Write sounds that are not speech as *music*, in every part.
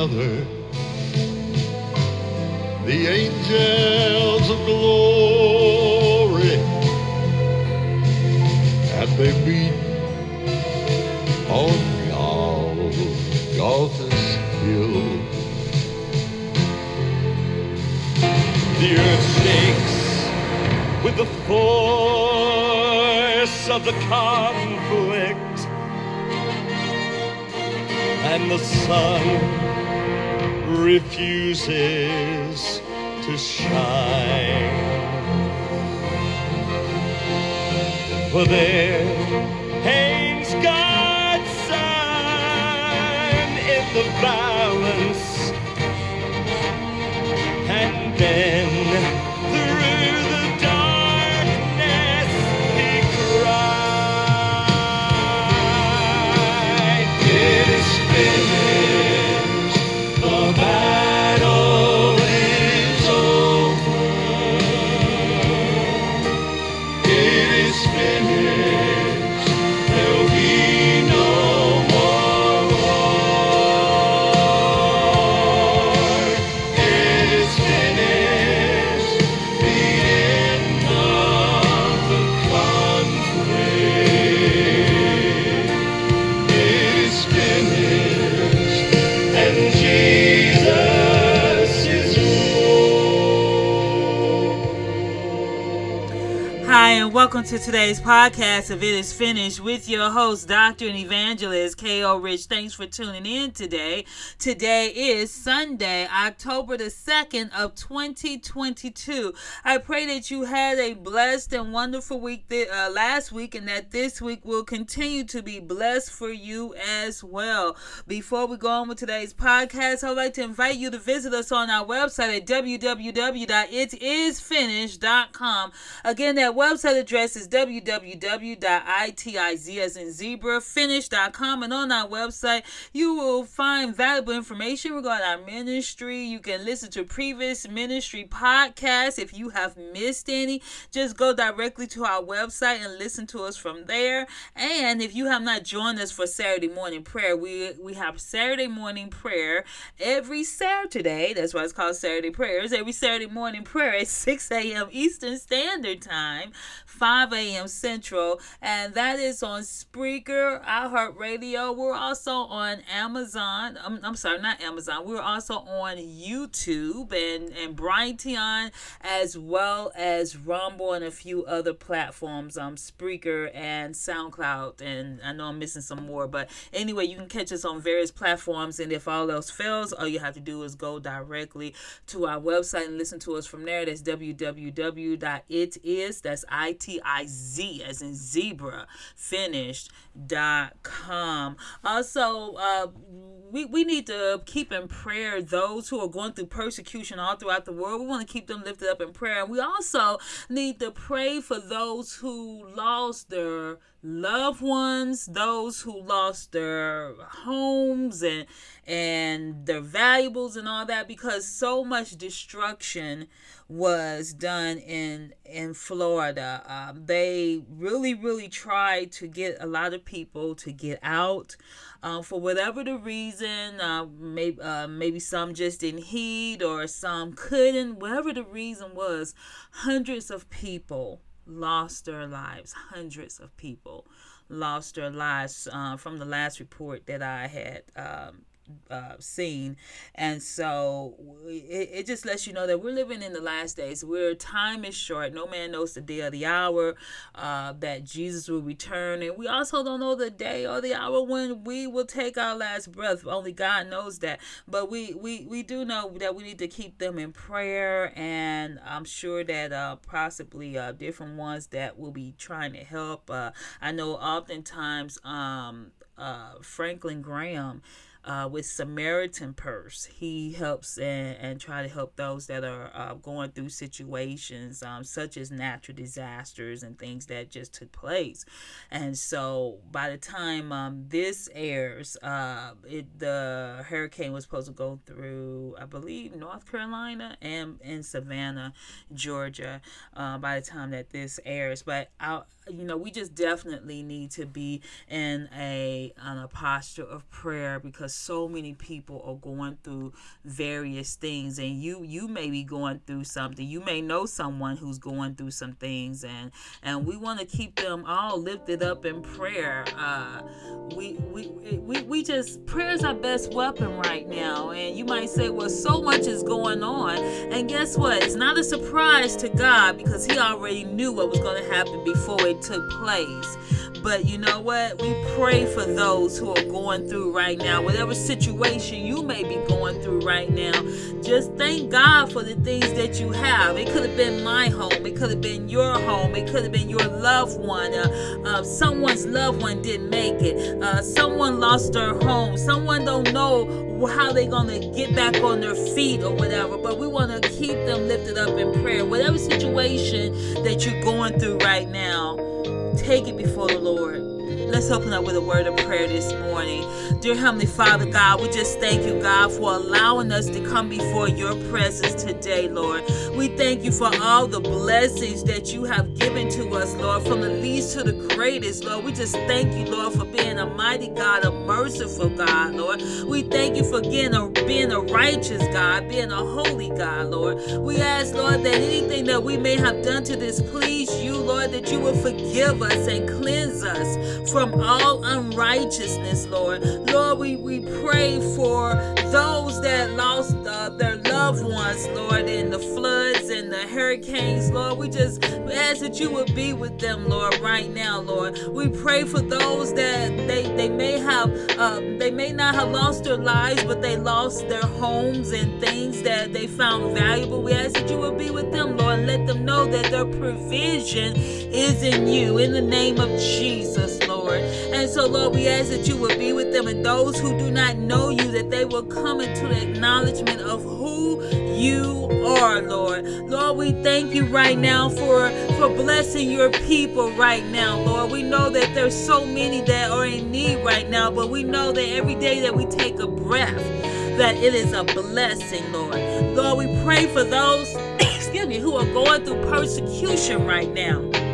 Other, For there to today's podcast of It Is Finished with your host, Dr. and Evangelist K.L. Rich. Thanks for tuning in today. Today is Sunday, October the 2nd of 2022. I pray that you had a blessed and wonderful week th- uh, last week and that this week will continue to be blessed for you as well. Before we go on with today's podcast, I'd like to invite you to visit us on our website at www.itisfinished.com. Again, that website address is www.itiz as in zebra finish.com. And on our website, you will find valuable information regarding our ministry. You can listen to previous ministry podcasts. If you have missed any, just go directly to our website and listen to us from there. And if you have not joined us for Saturday morning prayer, we we have Saturday morning prayer every Saturday. That's why it's called Saturday prayers. Every Saturday morning prayer at 6 a.m. Eastern Standard Time, 5 a.m. Central, and that is on Spreaker, iHeartRadio. We're also on Amazon. I'm, I'm sorry, not Amazon. We're also on YouTube and and Brighteon as well as Rumble and a few other platforms. Um, Spreaker and SoundCloud, and I know I'm missing some more, but anyway, you can catch us on various platforms. And if all else fails, all you have to do is go directly to our website and listen to us from there. That's www.itiz. That's I T I Z as in zebra finished.com. Also, uh, we, we need to keep in prayer those who are going through persecution all throughout the world. We want to keep them lifted up in prayer. And we also need to pray for those who lost their loved ones, those who lost their homes and and their valuables and all that because so much destruction was done in in Florida. Um, they really really tried to get a lot of people to get out. Um, for whatever the reason, uh, maybe uh, maybe some just didn't heed or some couldn't. Whatever the reason was, hundreds of people lost their lives. Hundreds of people lost their lives uh, from the last report that I had um, uh, seen. And so it, it just lets you know that we're living in the last days where time is short. No man knows the day or the hour uh, that Jesus will return. And we also don't know the day or the hour when we will take our last breath. Only God knows that. But we, we, we do know that we need to keep them in prayer. And I'm sure that uh, possibly uh, different ones that will be trying to help. Uh, I know oftentimes um, uh, Franklin Graham uh, with Samaritan Purse. He helps and, and try to help those that are uh, going through situations um, such as natural disasters and things that just took place. And so by the time um, this airs, uh, it, the hurricane was supposed to go through, I believe, North Carolina and in Savannah, Georgia. Uh, by the time that this airs, but I you know we just definitely need to be in a in a posture of prayer because so many people are going through various things and you you may be going through something. You may know someone who's going through some things and and we want to keep them all lifted up in prayer. Uh we we we, we just prayer is our best weapon right now and you might say well so much is going on. And guess what? It's not a surprise to god because he already knew what was going to happen before it took place. But you know what? We pray for those who are going through right now, whatever situation you may be going through right now. Just thank God for the things that you have. It could have been my home, it could have been your home, it could have been your loved one. Uh, uh, someone's loved one didn't make it. Uh, someone lost their home. Someone don't know how they're gonna get back on their feet or whatever. But we want to keep them lifted up in prayer. Whatever situation that you're going through right now take it before the Lord. Let's open up with a word of prayer this morning. Dear Heavenly Father, God, we just thank you, God, for allowing us to come before your presence today, Lord. We thank you for all the blessings that you have given to us, Lord, from the least to the greatest, Lord. We just thank you, Lord, for being a mighty God, a merciful God, Lord. We thank you for being a, being a righteous God, being a holy God, Lord. We ask, Lord, that anything that we may have done to displease you, Lord, that you will forgive us and cleanse us from from all unrighteousness, Lord. Lord, we, we pray for those that lost uh, their loved ones, Lord, in the floods and the hurricanes, Lord. We just ask that you would be with them, Lord, right now, Lord. We pray for those that they, they may have, um, they may not have lost their lives, but they lost their homes and things that they found valuable. We ask that you would be with them, Lord, let them know that their provision is in you. In the name of Jesus, Lord. And so, Lord, we ask that you will be with them and those who do not know you, that they will come into the acknowledgement of who you are, Lord. Lord, we thank you right now for, for blessing your people right now, Lord. We know that there's so many that are in need right now, but we know that every day that we take a breath, that it is a blessing, Lord. Lord, we pray for those, *coughs* excuse me, who are going through persecution right now.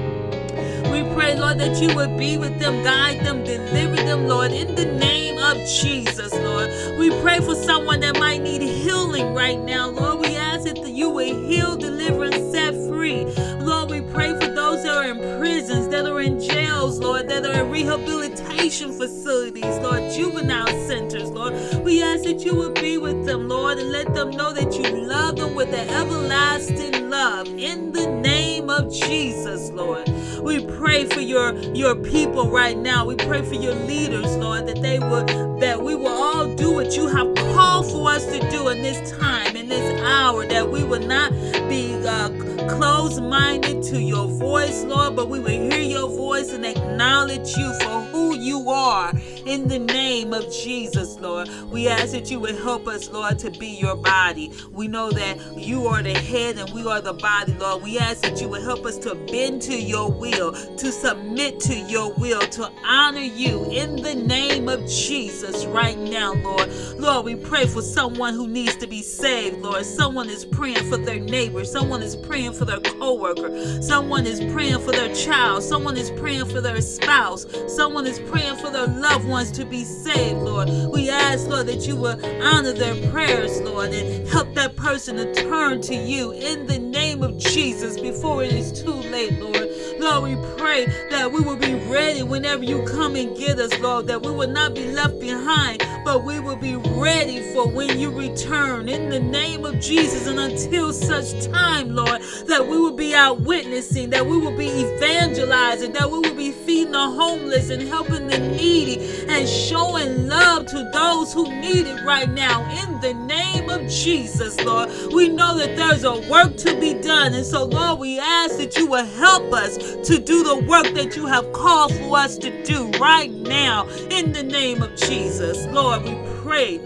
We pray, Lord, that you would be with them, guide them, deliver them, Lord, in the name of Jesus, Lord. We pray for someone that might need healing right now, Lord. We ask that you would heal, deliver, and set free. Lord, we pray for those that are in prisons, that are in jails, Lord, that are in rehabilitation facilities, Lord, juvenile centers, Lord. We ask that you would be with them, Lord, and let them know that you love them with an everlasting love. In the name of Jesus, Lord. We pray for your your people right now. We pray for your leaders, Lord, that they will that we will all do what you have called for us to do in this time, in this hour, that we will not be uh, closed-minded to your voice, Lord, but we will hear your voice and acknowledge you for who you are in the name of Jesus, Lord. We ask that you would help us, Lord, to be your body. We know that you are the head and we are the body, Lord. We ask that you would help us to bend to your will, to submit to your will, to honor you in the name of Jesus right now, Lord. Lord, we pray for someone who needs to be saved, Lord. Someone is praying for their neighbor, someone is praying for their coworker, someone is praying for their child, someone is praying for their spouse, someone is praying for their loved ones to be saved, Lord. We ask, Lord, that you will honor their prayers, Lord, and help that person to turn to you in the name of Jesus before it is too late, Lord. Lord, we pray that we will be ready whenever you come and get us, Lord, that we will not be left behind, but we will be ready for when you return in the name of Jesus. And until such time, Lord, that we will be out witnessing, that we will be evangelizing, that we will be feeding the homeless and helping the needy and showing love to those who need it right now in the name of Jesus, Lord. We know that there's a work to be done, and so, Lord, we ask that you will help us to do the work that you have called for us to do right now in the name of Jesus. Lord, we pray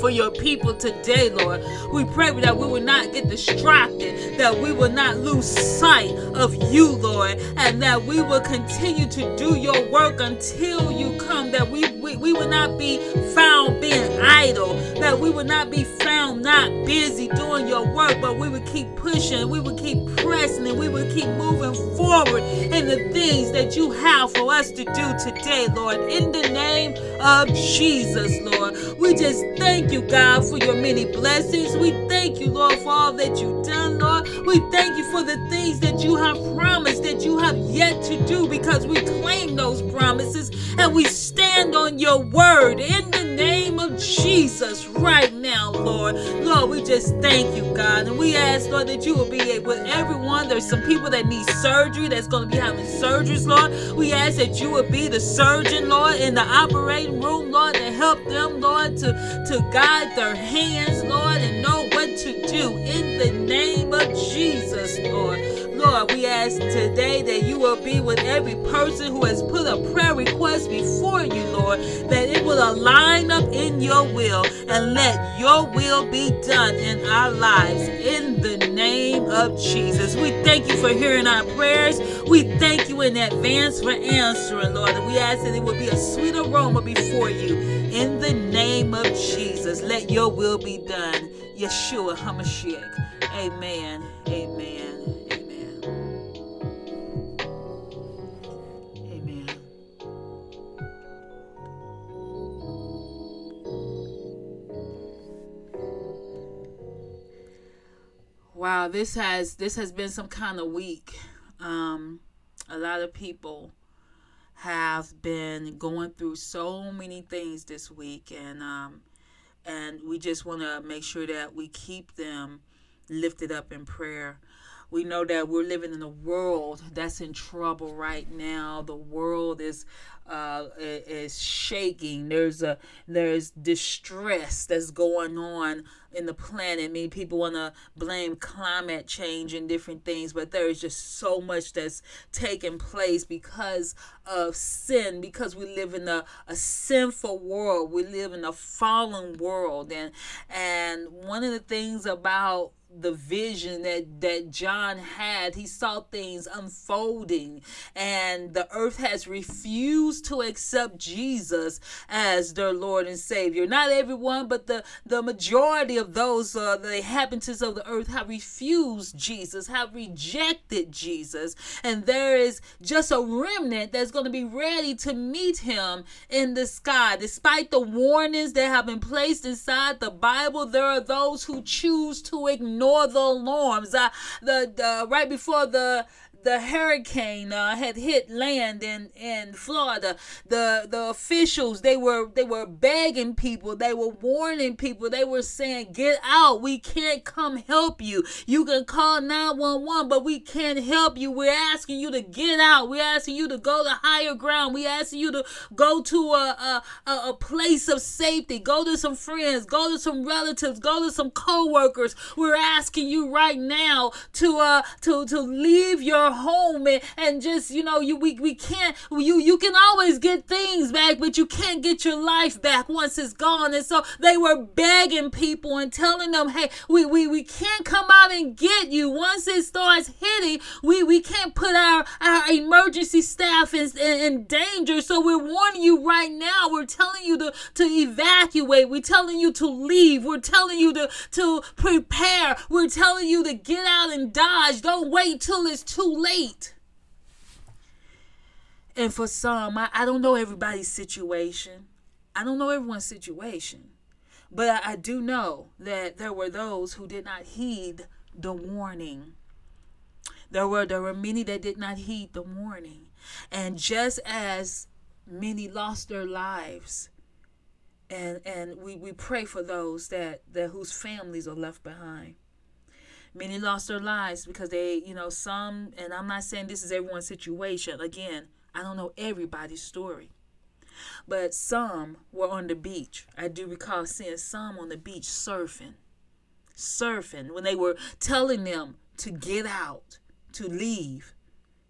for your people today, Lord. We pray that we will not get distracted, that we will not lose sight of you, Lord, and that we will continue to do your work until you come, that we, we, would not be found being idle, that we would not be found not busy doing your work, but we would keep pushing, we would keep pressing, and we would keep moving forward in the things that you have for us to do today, Lord. In the name of Jesus, Lord, we just thank you, God, for your many blessings. We thank you, Lord, for all that you've done, Lord. We thank you for the things that you have promised that you have yet to do because we claim those promises and we stand on your word in the name of Jesus right now, Lord. Lord, we just thank you, God. And we ask, Lord, that you will be with everyone. There's some people that need surgery that's going to be having surgeries, Lord. We ask that you would be the surgeon, Lord, in the operating room, Lord, to help them, Lord, to, to guide their hands, Lord, and know what to do in the name of Jesus, Lord. Lord, we ask today that you will be with every person who has put a prayer request before you, Lord, that it will align up in your will and let your will be done in our lives in the name of Jesus. We thank you for hearing our prayers. We thank you in advance for answering, Lord, and we ask that it will be a sweet aroma before you in the name of Jesus. Let your will be done. Yeshua HaMashiach. Amen. Amen. Wow this has this has been some kind of week. Um a lot of people have been going through so many things this week and um and we just want to make sure that we keep them lifted up in prayer we know that we're living in a world that's in trouble right now. The world is uh, is shaking. There's a there's distress that's going on in the planet. I mean, people want to blame climate change and different things, but there is just so much that's taking place because of sin. Because we live in a, a sinful world, we live in a fallen world, and and one of the things about the vision that that John had. He saw things unfolding and the earth has refused to accept Jesus as their Lord and Savior. Not everyone, but the the majority of those uh, the inhabitants of the earth have refused Jesus, have rejected Jesus, and there is just a remnant that's going to be ready to meet him in the sky. Despite the warnings that have been placed inside the Bible, there are those who choose to ignore the alarms. Uh, the, the right before the the hurricane uh, had hit land in in Florida, the the officials they were they were begging people, they were warning people, they were saying, "Get out! We can't come help you. You can call 911, but we can't help you. We're asking you to get out. We're asking you to go to higher ground. We're asking you to go to a a, a place of safety. Go to some friends. Go to some relatives. Go to some co-workers. We're asking you right now to uh to to leave your home and, and just you know you we, we can't you you can always get things back but you can't get your life back once it's gone. And so they were begging people and telling them hey we we, we can't come out and get you. Once it starts hitting we we can't put our our emergency staff in, in, in danger. So we're warning you right now. We're telling you to to evacuate. We're telling you to leave. We're telling you to to prepare. We're telling you to get out and dodge. Don't wait till it's too late. And for some, I, I don't know everybody's situation. I don't know everyone's situation. But I, I do know that there were those who did not heed the warning. There were there were many that did not heed the warning. And just as many lost their lives, and and we, we pray for those that, that whose families are left behind. Many lost their lives because they, you know, some, and I'm not saying this is everyone's situation. Again, I don't know everybody's story. But some were on the beach. I do recall seeing some on the beach surfing. Surfing when they were telling them to get out, to leave,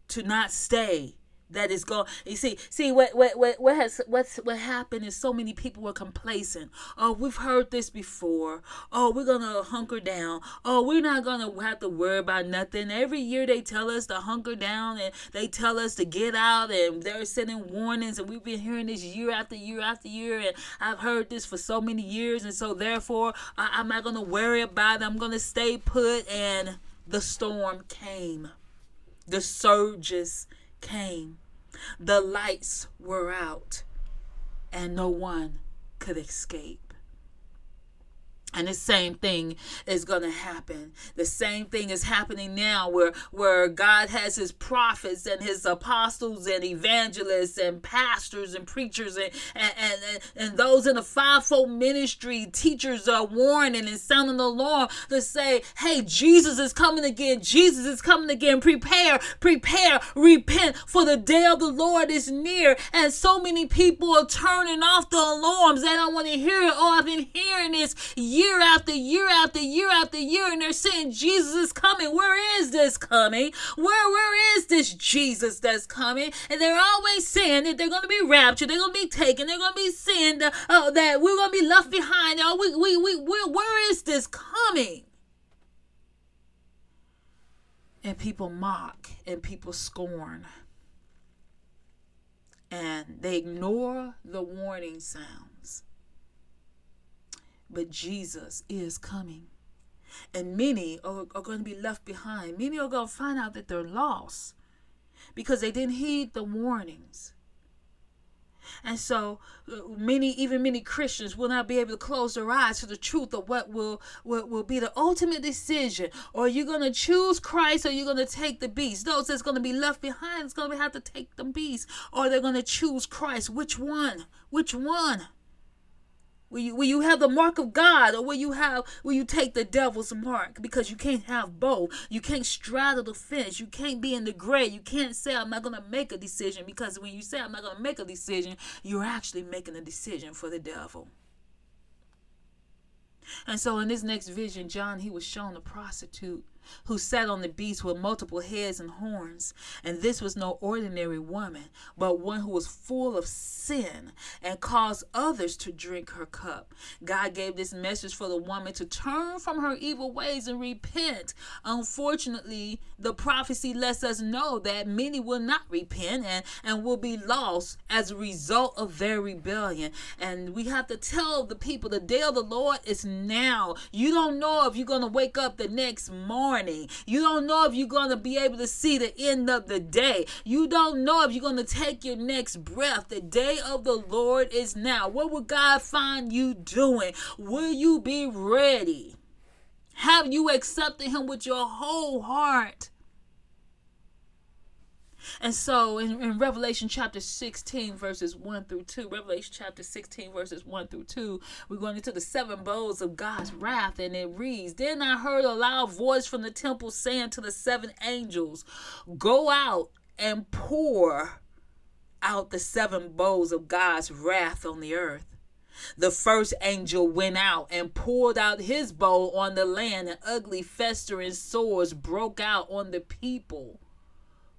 to not stay, that is going you see see what what what what has what's what happened is so many people were complacent. Oh we've heard this before. Oh we're gonna hunker down. Oh we're not gonna have to worry about nothing. Every year they tell us to hunker down and they tell us to get out and they're sending warnings and we've been hearing this year after year after year and i've heard this for so many years and so therefore I, i'm not gonna worry about it. I'm gonna stay put and the storm came. The surges came. The lights were out, and no one could escape. And the same thing is going to happen. The same thing is happening now where, where God has his prophets and his apostles and evangelists and pastors and preachers and, and, and, and those in the fivefold ministry, teachers are warning and sounding the alarm to say, hey, Jesus is coming again. Jesus is coming again. Prepare, prepare, repent, for the day of the Lord is near. And so many people are turning off the alarms. They don't want to hear it. Oh, I've been hearing this year year after year after year after year, and they're saying Jesus is coming. Where is this coming? Where where is this Jesus that's coming? And they're always saying that they're going to be raptured, they're going to be taken, they're going to be sent, uh, that we're going to be left behind. Oh, we, we, we, we, where is this coming? And people mock and people scorn. And they ignore the warning sounds but Jesus is coming. And many are, are going to be left behind. Many are going to find out that they're lost because they didn't heed the warnings. And so uh, many, even many Christians will not be able to close their eyes to the truth of what will, will, will be the ultimate decision. Or you're going to choose Christ or you're going to take the beast. Those that's going to be left behind is going to have to take the beast. Or they're going to choose Christ. Which one? Which one? Will you, will you have the mark of God or will you have will you take the devil's mark? Because you can't have both. You can't straddle the fence. You can't be in the gray. You can't say I'm not gonna make a decision because when you say I'm not gonna make a decision, you're actually making a decision for the devil. And so in this next vision, John he was shown a prostitute who sat on the beast with multiple heads and horns. And this was no ordinary woman, but one who was full of sin and caused others to drink her cup. God gave this message for the woman to turn from her evil ways and repent. Unfortunately, the prophecy lets us know that many will not repent and, and will be lost as a result of their rebellion. And we have to tell the people the day of the Lord is now. You don't know if you're going to wake up the next morning morning. You don't know if you're going to be able to see the end of the day. You don't know if you're going to take your next breath. The day of the Lord is now. What will God find you doing? Will you be ready? Have you accepted Him with your whole heart? And so in, in, Revelation chapter 16, verses 1 through 2, Revelation chapter 16, verses 1 through 2, we're going into the seven bowls of God's wrath, and it reads Then I heard a loud voice from the temple saying to the seven angels, Go out and pour out the seven bowls of God's wrath on the earth. The first angel went out and poured out his bowl on the land, and ugly, festering sores broke out on the people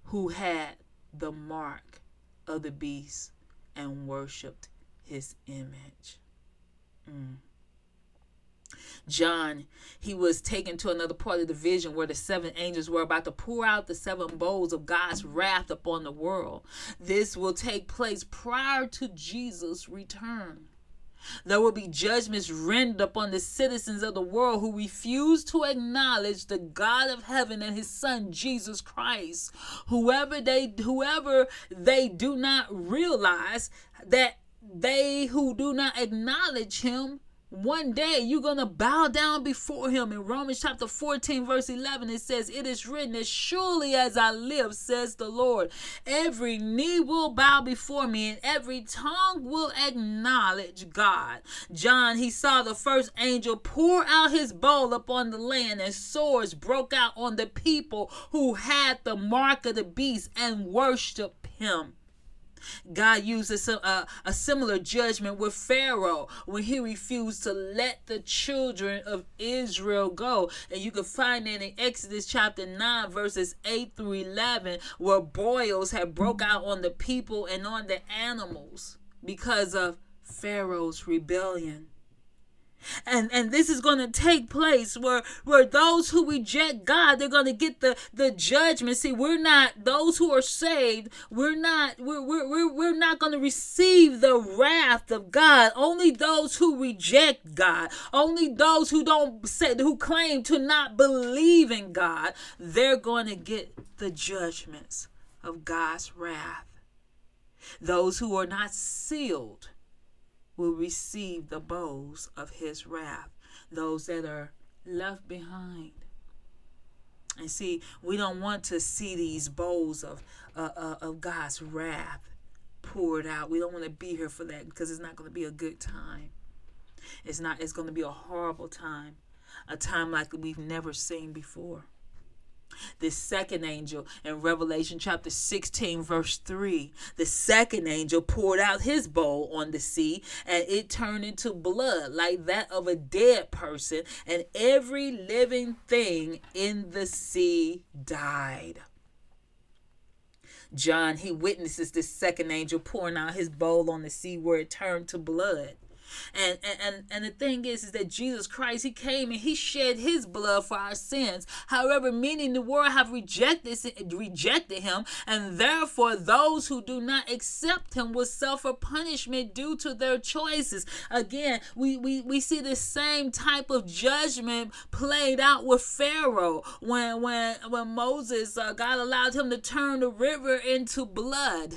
who had the mark of the beast and worshiped his image. Mm. John, he was taken to another part of the vision where the seven angels were about to pour out the seven bowls of God's wrath upon the world. This will take place prior to Jesus' return. There will be judgments rendered upon the citizens of the world who refuse to acknowledge the God of heaven and his son Jesus Christ. Whoever they whoever they do not realize that they who do not acknowledge him one day you're going to bow down before him. In Romans chapter 14, verse 11, it says, It is written, As surely as I live, says the Lord, every knee will bow before me, and every tongue will acknowledge God. John, he saw the first angel pour out his bowl upon the land, and swords broke out on the people who had the mark of the beast and worshiped him. God used a, a, similar judgment with Pharaoh when he refused to let the children of Israel go. And you can find that in Exodus chapter 9, verses 8 through 11, where boils had broke out on the people and on the animals because of Pharaoh's rebellion and and this is going to take place where where those who reject god they're going to get the the judgment. See we're not those who are saved we're not we're we're, we're, not going to receive the wrath of god. Only those who reject god only those who don't say who claim to not believe in god they're going to get the judgments of god's wrath. Those who are not sealed will receive the bowls of his wrath, those that are left behind. And see, we don't want to see these bowls of uh, uh, of God's wrath poured out. We don't want to be here for that because it's not going to be a good time. It's not. It's going to be a horrible time, a time like we've never seen before. The second angel in Revelation chapter 16, verse 3, the second angel poured out his bowl on the sea, and it turned into blood like that of a dead person, and every living thing in the sea died. John, he witnesses the second angel pouring out his bowl on the sea where it turned to blood. And, and and the thing is, is that Jesus Christ, He came and He shed His blood for our sins. However, many in the world have rejected rejected Him, and therefore those who do not accept Him will suffer punishment due to their choices. Again, we we, we see the same type of judgment played out with Pharaoh when when when Moses uh, God allowed him to turn the river into blood.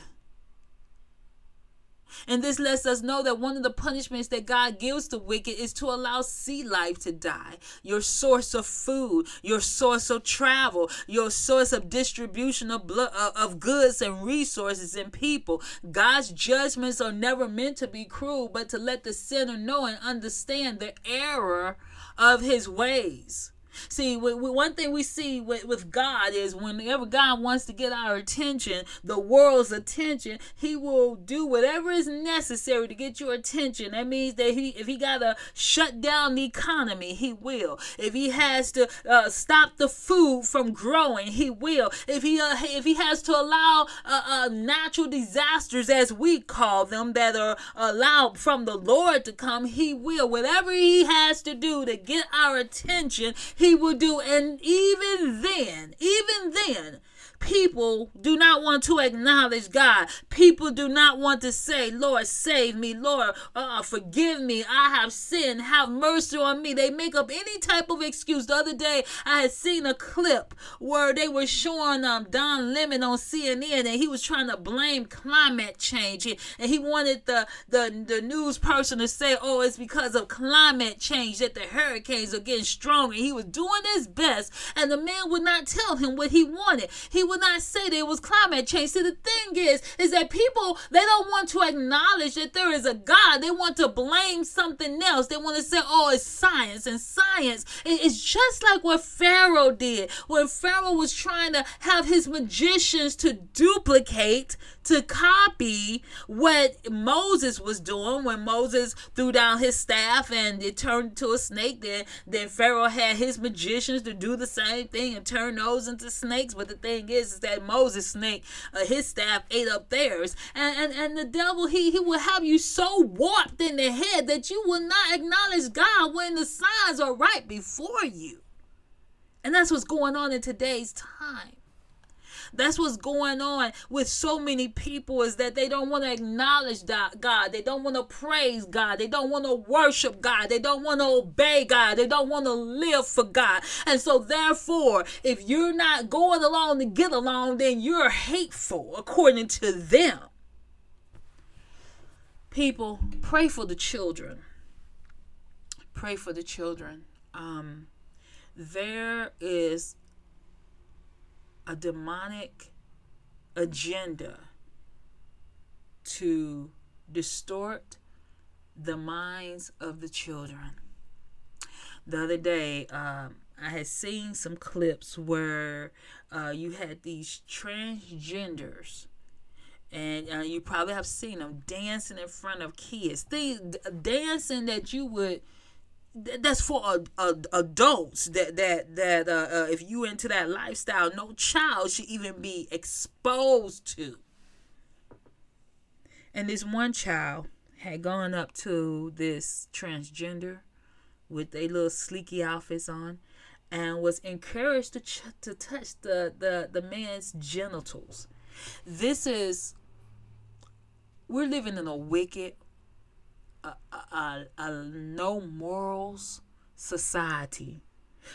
And this lets us know that one of the punishments that God gives to wicked is to allow sea life to die. Your source of food, your source of travel, your source of distribution of blood, uh, of goods and resources and people. God's judgments are never meant to be cruel, but to let the sinner know and understand the error of his ways. See, one thing we see with, God is whenever God wants to get our attention, the world's attention, He will do whatever is necessary to get your attention. That means that he, if He gotta shut down the economy, He will. If He has to uh, stop the food from growing, He will. If He uh, if He has to allow uh, uh natural disasters, as we call them, that are allowed from the Lord to come, He will. Whatever He has to do to get our attention, He will do. And even then, even then, People do not want to acknowledge God. People do not want to say, Lord, save me. Lord, uh, forgive me. I have sinned. Have mercy on me. They make up any type of excuse. The other day, I had seen a clip where they were showing um, Don Lemon on CNN and he was trying to blame climate change. And he wanted the, the, the news person to say, oh, it's because of climate change that the hurricanes are getting stronger. He was doing his best, and the man would not tell him what he wanted. He would not say that it was climate change. See, the thing is, is that people they don't want to acknowledge that there is a God. They want to blame something else. They want to say, "Oh, it's science," and science is just like what Pharaoh did when Pharaoh was trying to have his magicians to duplicate to copy what Moses was doing when Moses threw down his staff and it turned into a snake. Then, then Pharaoh had his magicians to do the same thing and turn those into snakes. But the thing is, is that Moses' snake, uh, his staff ate up theirs. And, and, and the devil, he, he will have you so warped in the head that you will not acknowledge God when the signs are right before you. And that's what's going on in today's time. That's what's going on with so many people is that they don't want to acknowledge God. They don't want to praise God. They don't want to worship God. They don't want to obey God. They don't want to live for God. And so therefore, if you're not going along to get along, then you're hateful according to them. People, pray for the children. Pray for the children. Um, there is a demonic agenda to distort the minds of the children. The other day, um, I had seen some clips where uh, you had these transgenders, and uh, you probably have seen them dancing in front of kids. Things dancing that you would that's for uh, uh, adults that that that uh, uh, if you into that lifestyle no child should even be exposed to. And this one child had gone up to this transgender with a little sleeky outfits on and was encouraged to ch- to touch the, the the man's genitals. This is we're living in a wicked a, a, a no morals society.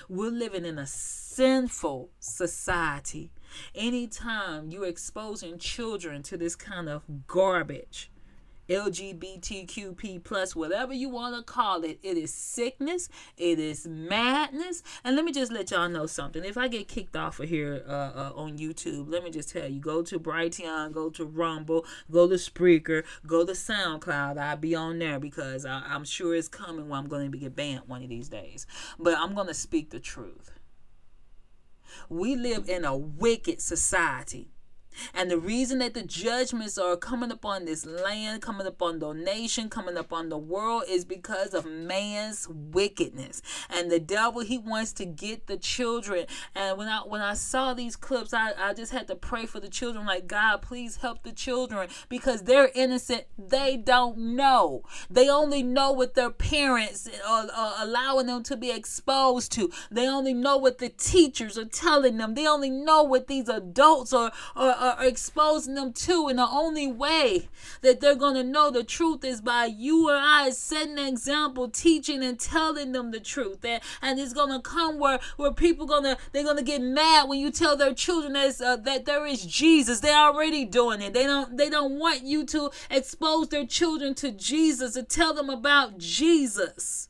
We're living in a sinful society. Anytime you're exposing children to this kind of garbage, LGBTQP plus, whatever you want to call it. It is sickness. It is madness. And let me just let y'all know something. If I get kicked off of here uh, uh, on YouTube, let me just tell you: go to Brighteon, go to Rumble, go to Spreaker, go to SoundCloud. I'll be on there because I, I'm sure it's coming. Where I'm going to be get banned one of these days. But I'm going to speak the truth. We live in a wicked society and the reason that the judgments are coming upon this land, coming upon the nation, coming upon the world is because of man's wickedness. And the devil, he wants to get the children. And when I when I saw these clips, I, I just had to pray for the children, like, God, please help the children because they're innocent. They don't know. They only know what their parents are, are allowing them to be exposed to. They only know what the teachers are telling them. They only know what these adults are, are are exposing them to. And the only way that they're going to know the truth is by you or I setting an example, teaching and telling them the truth. And, and it's going to come where, where people to, they're going to get mad when you tell their children that, uh, that there is Jesus. They're already doing it. They don't, they don't want you to expose their children to Jesus and tell them about Jesus.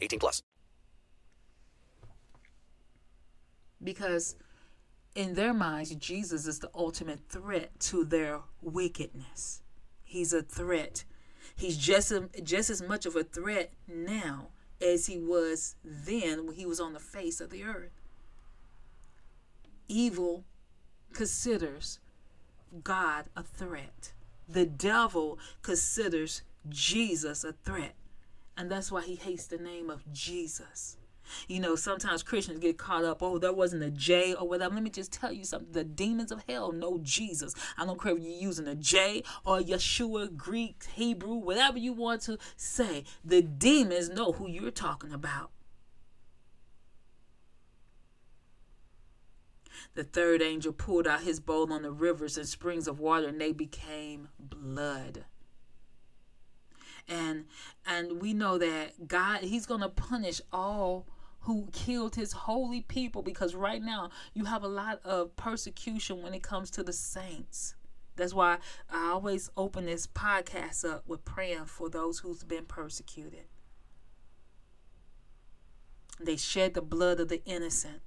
18 plus. Because in their minds, Jesus is the ultimate threat to their wickedness. He's a threat. He's just, a, just as much of a threat now as he was then when he was on the face of the earth evil considers God a threat. The devil considers Jesus a threat. And that's why he hates the name of Jesus. You know, sometimes Christians get caught up, oh, there wasn't a J or whatever. Let me just tell you something. The demons of hell know Jesus. I don't care if you're using a J or Yeshua, Greek, Hebrew, whatever you want to say. The demons know who you're talking about. The third angel pulled out his bowl on the rivers and springs of water, and they became blood. And and we know that God, He's gonna punish all who killed his holy people because right now you have a lot of persecution when it comes to the saints. That's why I always open this podcast up with praying for those who's been persecuted. They shed the blood of the innocent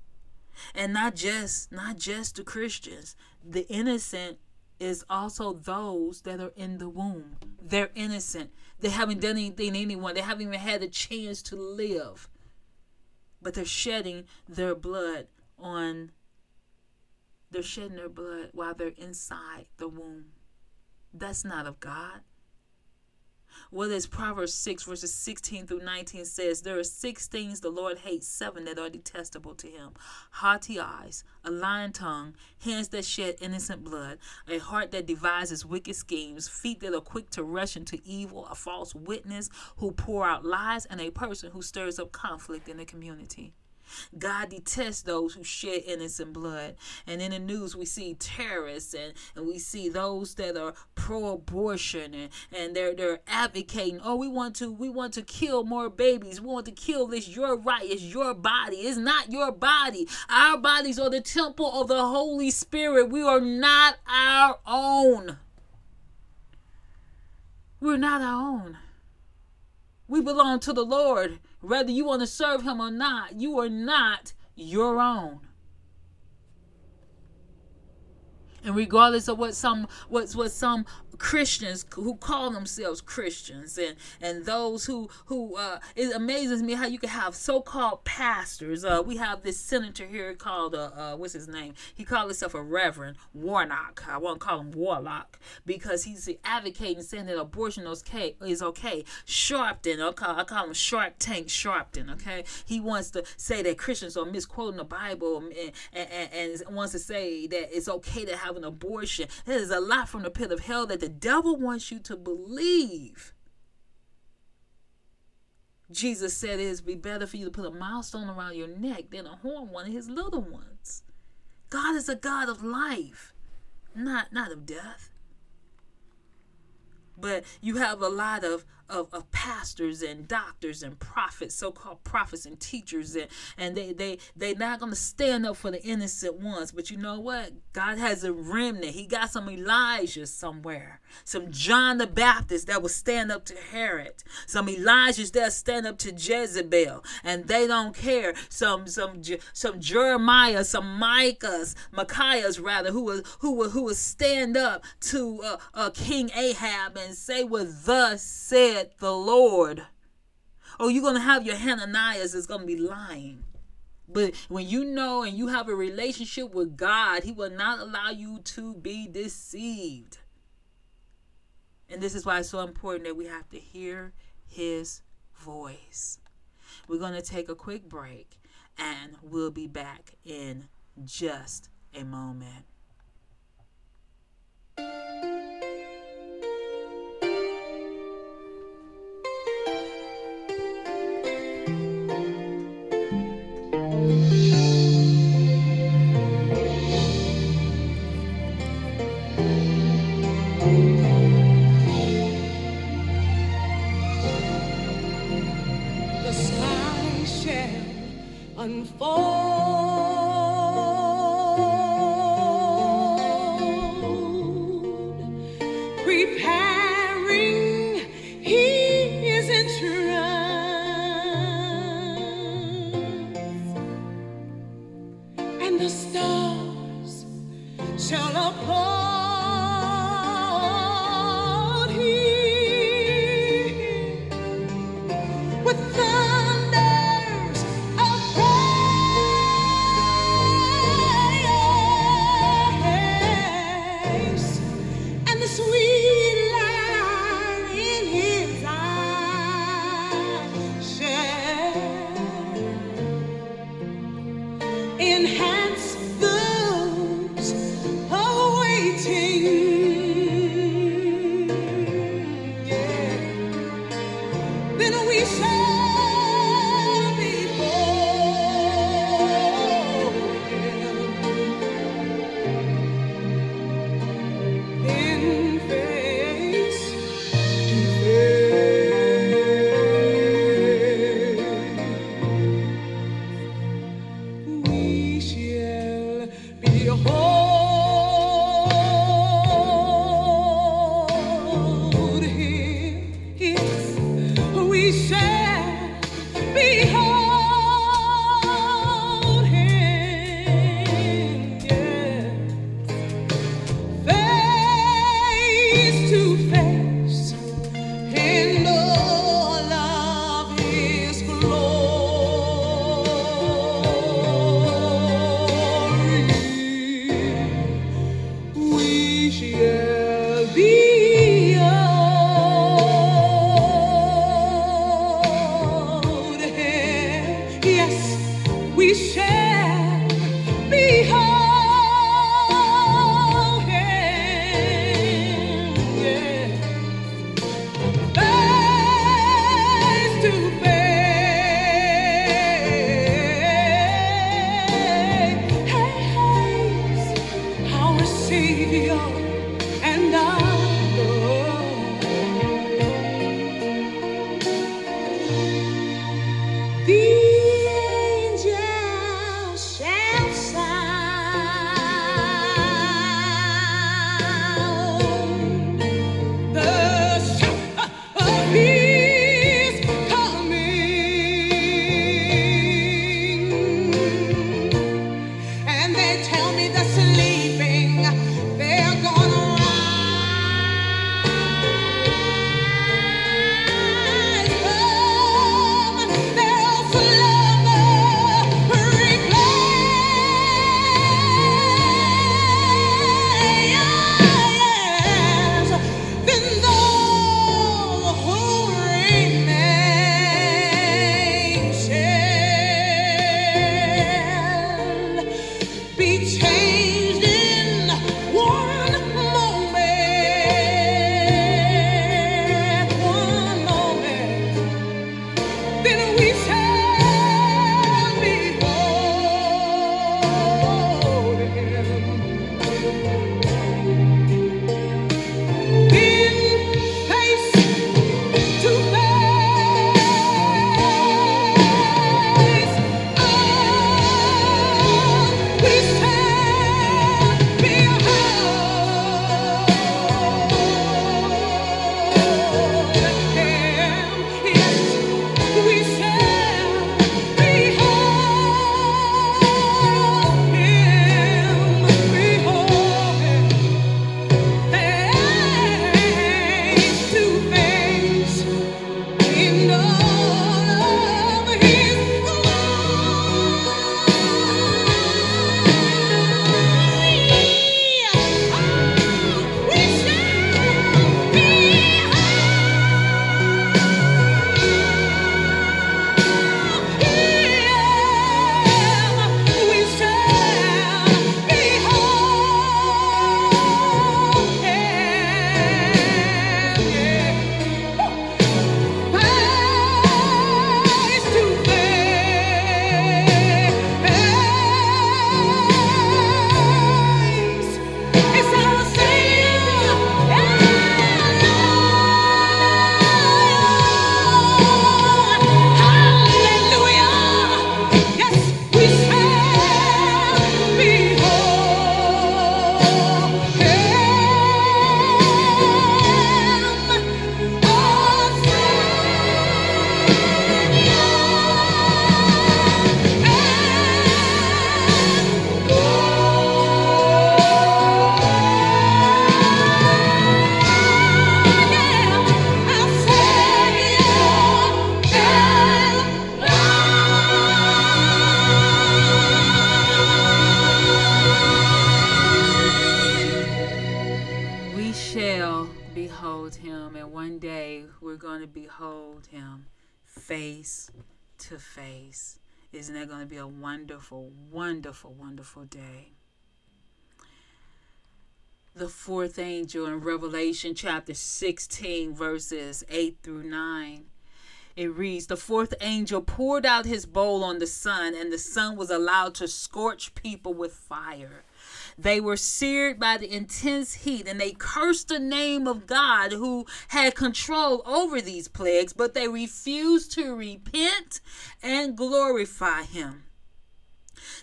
and not just not just the christians the innocent is also those that are in the womb they're innocent they haven't done anything to anyone. They haven't even had a chance to live. But they're shedding their blood on they're shedding their blood while they're inside the womb. That's not of god what is Proverbs 6, verses 16 through 19 says, There are six things the Lord hates, seven that are detestable to him haughty eyes, a lying tongue, hands that shed innocent blood, a heart that devises wicked schemes, feet that are quick to rush into evil, a false witness who pour out lies, and a person who stirs up conflict in the community. God detests those who shed innocent blood. And in the news, we see terrorists and, and we see those that are pro-abortion and, and they're they're advocating, oh, we want to we want to kill more babies. We want to kill this. Your right. It's your body. It's not your body. Our bodies are the temple of the Holy Spirit. We are not our own. We're not our own. We belong to the Lord. Whether you want to serve Him or not, you are not your own. And regardless of what some what what some Christians who call themselves Christians and and those who who uh, it amazes me how you can have so-called pastors. Uh, we have this senator here called uh, uh what's his name? He called himself a Reverend Warnock. I won't call him Warlock because he's advocating saying that abortion is okay. Sharpton, I call, I call him Shark Tank Sharpton. Okay, he wants to say that Christians are misquoting the Bible and, and, and wants to say that it's okay to have an abortion. There's a lot from the pit of hell that the devil wants you to believe. Jesus said it would be better for you to put a milestone around your neck than a horn one of his little ones. God is a God of life, not not of death. But you have a lot of of, of pastors and doctors and prophets, so-called prophets and teachers, and, and they they they're not gonna stand up for the innocent ones. But you know what? God has a remnant. He got some Elijah somewhere, some John the Baptist that will stand up to Herod, some Elijahs that stand up to Jezebel, and they don't care. Some some some Jeremiah, some Micahs, Micaiahs rather, who will who will who will stand up to uh, uh, King Ahab and say what thus said said the Lord. Oh, you're going to have your Hananiahs is going to be lying. But when you know and you have a relationship with God, He will not allow you to be deceived. And this is why it's so important that we have to hear His voice. We're going to take a quick break and we'll be back in just a moment. Day? The fourth angel in Revelation chapter 16, verses 8 through 9. It reads The fourth angel poured out his bowl on the sun, and the sun was allowed to scorch people with fire. They were seared by the intense heat and they cursed the name of God who had control over these plagues, but they refused to repent and glorify him.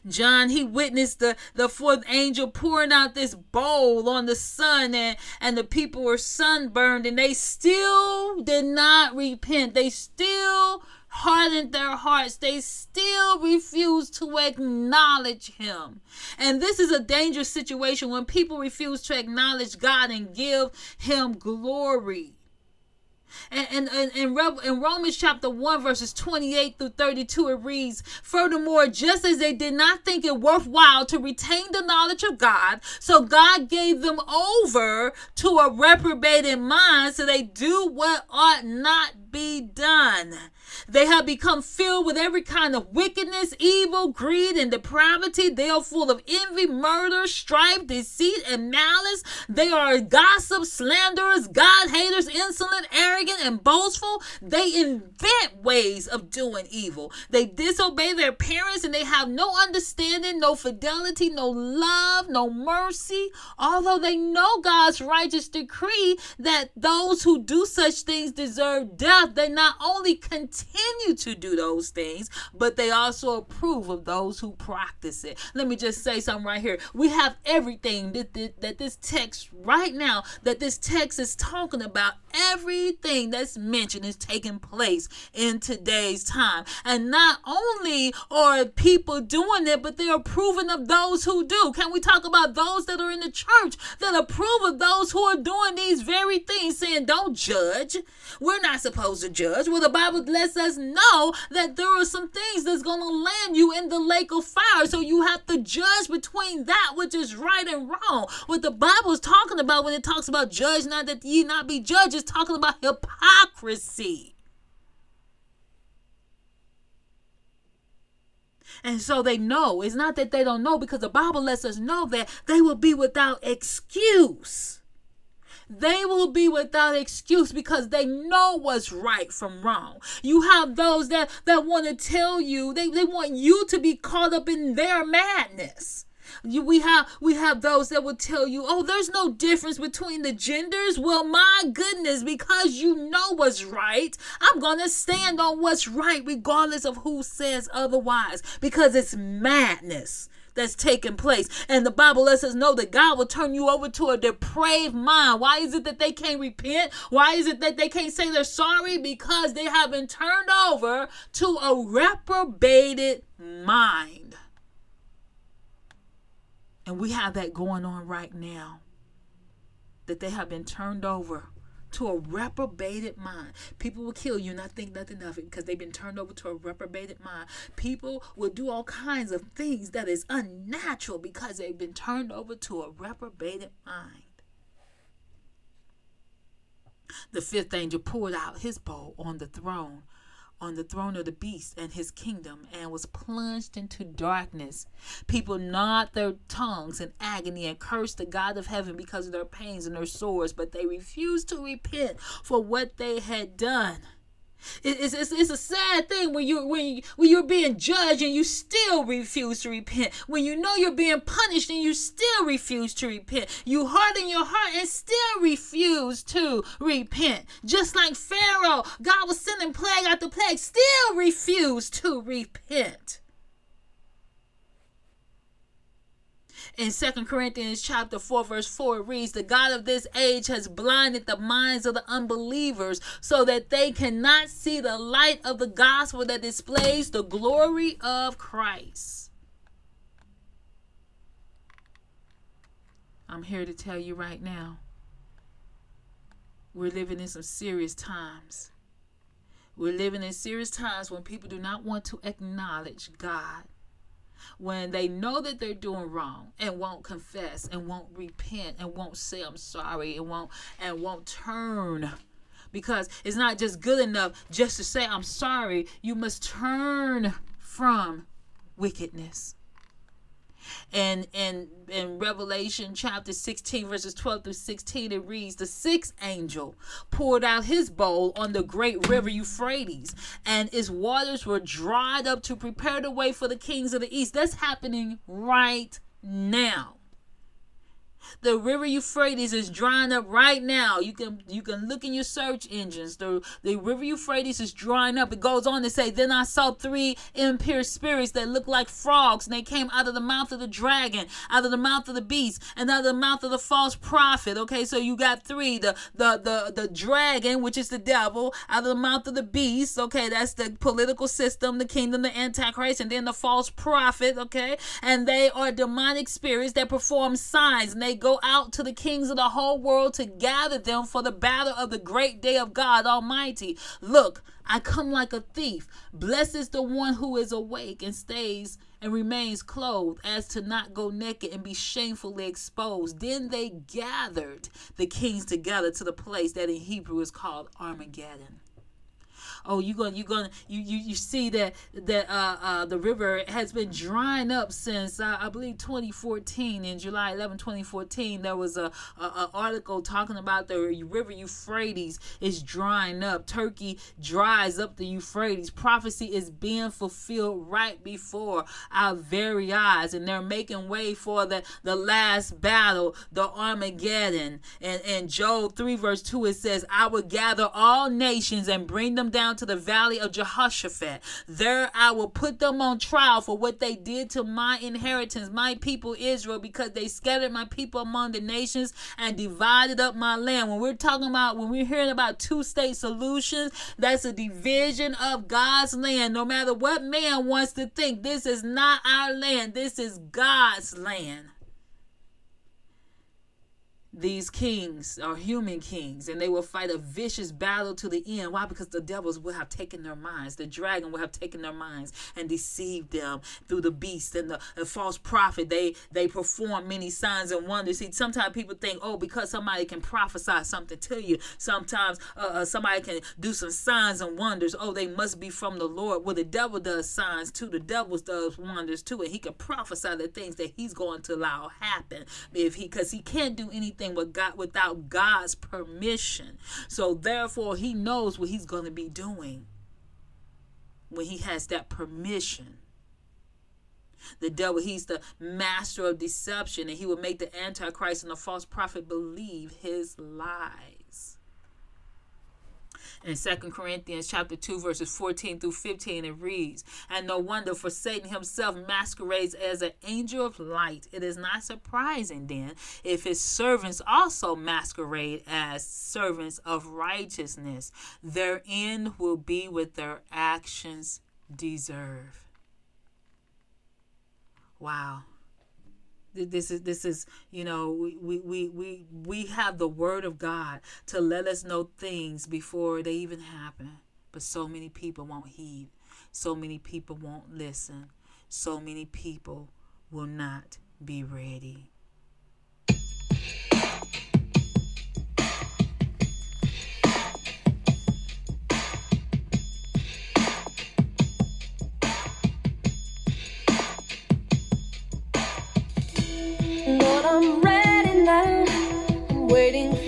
John, he witnessed the, the fourth angel pouring out this bowl on the sun, and, and the people were sunburned, and they still did not repent. They still hardened their hearts. They still refuse to acknowledge Him. And this is a dangerous situation when people refuse to acknowledge God and give Him glory. And, and, in, in Romans chapter 1, verses 28 through 32, it reads, Furthermore, just as they did not think it worthwhile to retain the knowledge of God, so God gave them over to a reprobated mind so they do what ought not be done. They have become filled with every kind of wickedness, evil, greed, and depravity. They are full of envy, murder, strife, deceit, and malice. They are gossips, slanderers, God haters, insolent, arrogant, and boastful. They invent ways of doing evil. They disobey their parents and they have no understanding, no fidelity, no love, no mercy. Although they know God's righteous decree that those who do such things deserve death, they not only continue continue to do those things, but they also approve of those who practice it. Let me just say something right here. We have everything that, that, that this text right now, that this text is talking about, everything that's mentioned is taking place in today's time. And not only are people doing it, but they're approving of those who do. Can we talk about those that are in the church that approve of those who are doing these very things, saying, don't judge. We're not supposed to judge. Well, the Bible lets us know that there are some things that's going to land you in the lake of fire. So you have to judge between that which is right and wrong. What the Bible is talking about when it talks about judge not that ye not be judged, is talking about hypocrisy. And so they know. It's not that they don't know because the Bible lets us know that they will be without excuse they will be without excuse because they know what's right from wrong. You have those that, that want to tell you, they, they want you to be caught up in their madness. You, we have we have those that will tell you, oh, there's no difference between the genders. Well, my goodness, because you know what's right, I'm gonna stand on what's right, regardless of who says otherwise, because it's madness that's taking place. And the Bible lets us know that God will turn you over to a depraved mind. Why is it that they can't repent? Why is it that they can't say they're sorry? Because they have been turned over to a reprobated mind. And we have that going on right now. That they have been turned over to a reprobated mind. People will kill you, and not think nothing of it because they've been turned over to a reprobated mind. People will do all kinds of things that is unnatural because they've been turned over to a reprobated mind. The fifth angel poured out his bowl on the throne on the throne of the beast and his kingdom and was plunged into darkness. People gnawed their tongues in agony and cursed the God of heaven because of their pains and their sores, but they refused to repent for what they had done. It's, it's, it's a sad thing when you when you, when you're being judged and you still refuse to repent. When you know you're being punished and you still refuse to repent. You harden your heart and still refuse to repent. Just like Pharaoh, God was sending plague after plague, still refused to repent. In Second Corinthians chapter 4, verse 4, it reads, The God of this age has blinded the minds of the unbelievers so that they cannot see the light of the gospel that displays the glory of Christ. I'm here to tell you right now. We're living in some serious times. We're living in serious times when people do not want to acknowledge God when they know that they're doing wrong and won't confess and won't repent and won't say I'm sorry and won't and won't turn. Because it's not just good enough just to say I'm sorry. You must turn from wickedness and in in revelation chapter 16 verses 12 through 16 it reads the sixth angel poured out his bowl on the great river euphrates and its waters were dried up to prepare the way for the kings of the east. That's happening right now the river Euphrates is drying up right now. You can you can look in your search engines. The the river Euphrates is drying up. It goes on to say, Then I saw three impure spirits that looked like frogs, and they came out of the mouth of the dragon, out of the mouth of the beast, and out of the mouth of the false prophet. Okay, so you got three. The the the the dragon, which is the devil, out of the mouth of the beast. Okay, that's the political system, the kingdom, the antichrist, and then the false prophet. Okay, and they are demonic spirits that perform signs, and they go out to the kings of the whole world to gather them for the battle of the great day of God Almighty. Look, I come like a thief. Blessed is the one who is awake and stays and remains clothed, as to not go naked and be shamefully exposed. Then they gathered the kings together to the place that in Hebrew is called Armageddon oh you going you going you, you you see that that uh, uh the river has been drying up since uh, I believe 2014 in July 11 2014 there was a, a, a article talking about the river Euphrates is drying up. Turkey dries up the Euphrates. Prophecy is being fulfilled right before our very eyes and they're making way for the the last battle the Armageddon. And and Joel 3 verse 2 it says I will gather all nations and bring them down down to the valley of Jehoshaphat. There I will put them on trial for what they did to my inheritance, my people Israel, because they scattered my people among the nations and divided up my land. When we're talking about, when we're hearing about two state solutions, that's a division of God's land. No matter what man wants to think, this is not our land, this is God's land these kings are human kings and they will fight a vicious battle to the end. Why? Because the devils will have taken their minds. The dragon will have taken their minds and deceived them through the beast and the, the false prophet. They they perform many signs and wonders. See sometimes people think oh because somebody can prophesy something to you. Sometimes uh, uh, somebody can do some signs and wonders. Oh they must be from the lord. Well the devil does signs too. The devil does wonders too and he can prophesy the things that he's going to allow happen if he because he can't do anything anything with God without God's permission. So therefore he knows what he's going to be doing when he has that permission. The devil, he's the master of deception, and he will make the Antichrist and the false prophet believe his lies in Second Corinthians chapter 2 verses 14 through 15 it reads and no wonder for Satan himself masquerades as an angel of light. It is not surprising then if his servants also masquerade as servants of righteousness. Their end will be what their actions deserve wow this is this is you know we we we we have the word of god to let us know things before they even happen. But so many people won't heed. So many people won't listen. So many people will not be ready waiting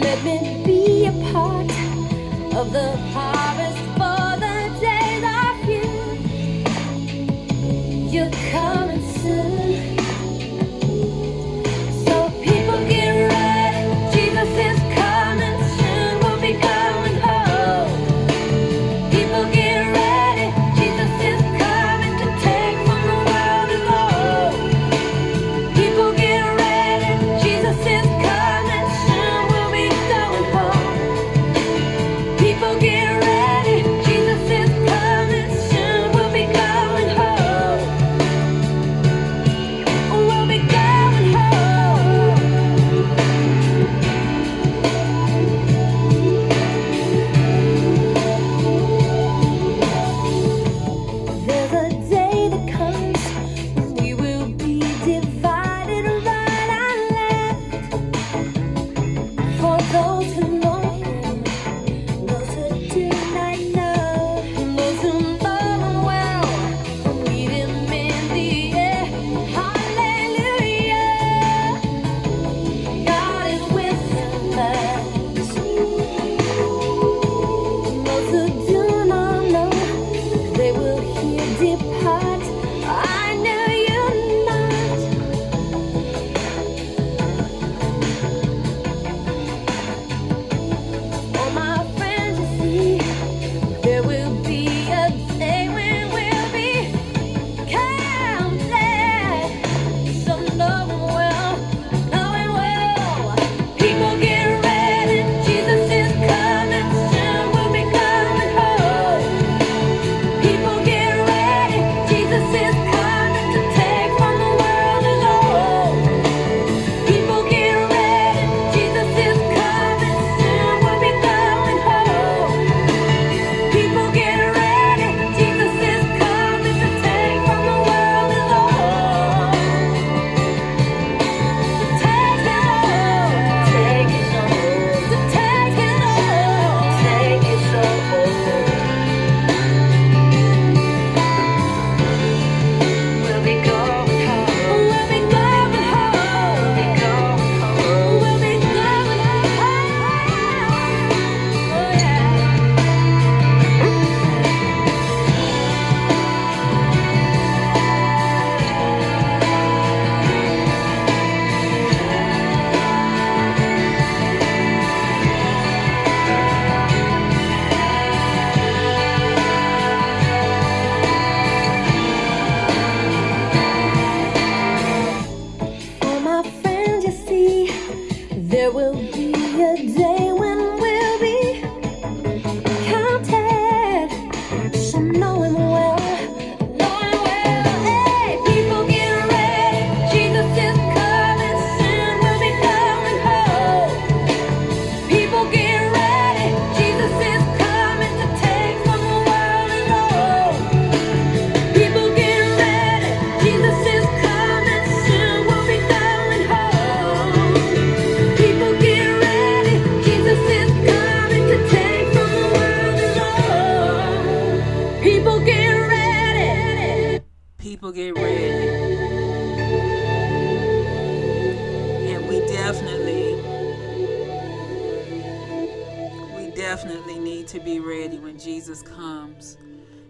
Let me be a part of the harvest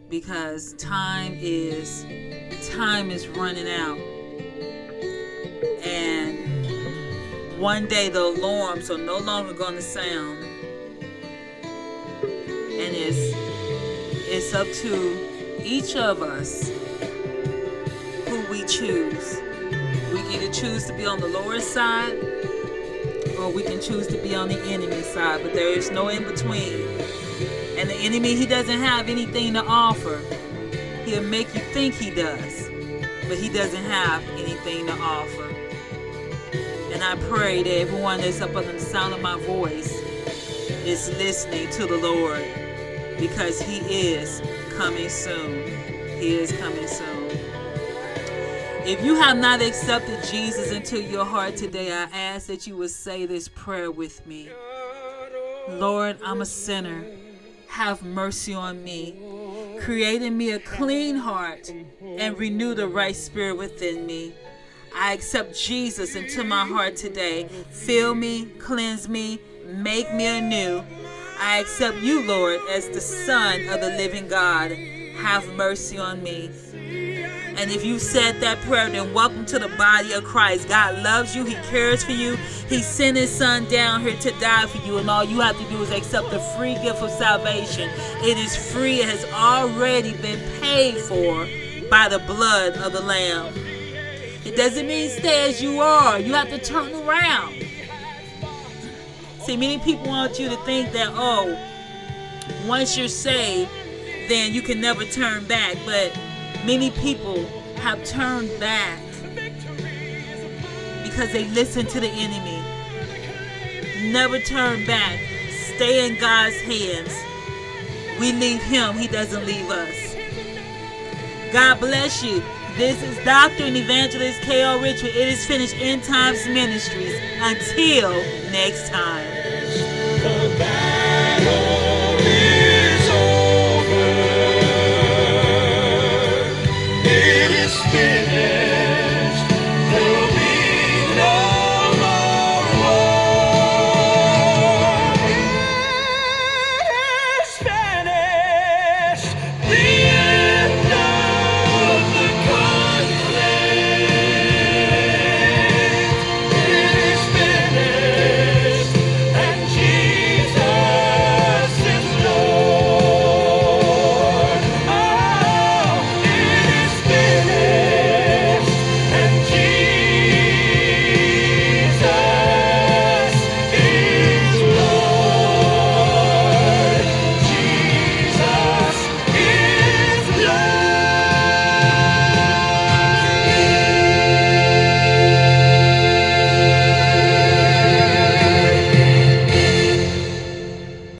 because time is time is running out. And one day the alarms are no longer going to sound. And it's it's up to each of us who we choose. We can either choose to be on the lower side or we can choose to be on the enemy side but there is no in between and the enemy, he doesn't have anything to offer. He'll make you think he does, but he doesn't have anything to offer. And I pray that everyone that's up under the sound of my voice is listening to the Lord because he is coming soon. He is coming soon. If you have not accepted Jesus into your heart today, I ask that you would say this prayer with me. Lord, I'm a sinner have mercy on me. Create in me a clean heart and renew the right spirit within me. I accept Jesus into my heart today. Fill me, cleanse me, make me anew. I accept you, Lord, as the Son of the living God. Have mercy on me. And if you said that prayer, then welcome to the body of Christ. God loves you. He cares for you. He sent his son down here to die for you. And all you have to do is accept the free gift of salvation. It is free. It has already been paid for by the blood of the Lamb. It doesn't mean stay as you are. You have to turn around. See, many people want you to think that, oh, once you're saved, then you can never turn back. But Many people have turned back because they listen to the enemy. Never turn back. Stay in God's hands. We leave Him, He doesn't leave us. God bless you. This is Dr. and Evangelist K.L. Rich. It is finished End Times Ministries. Until next time. Oh, finished.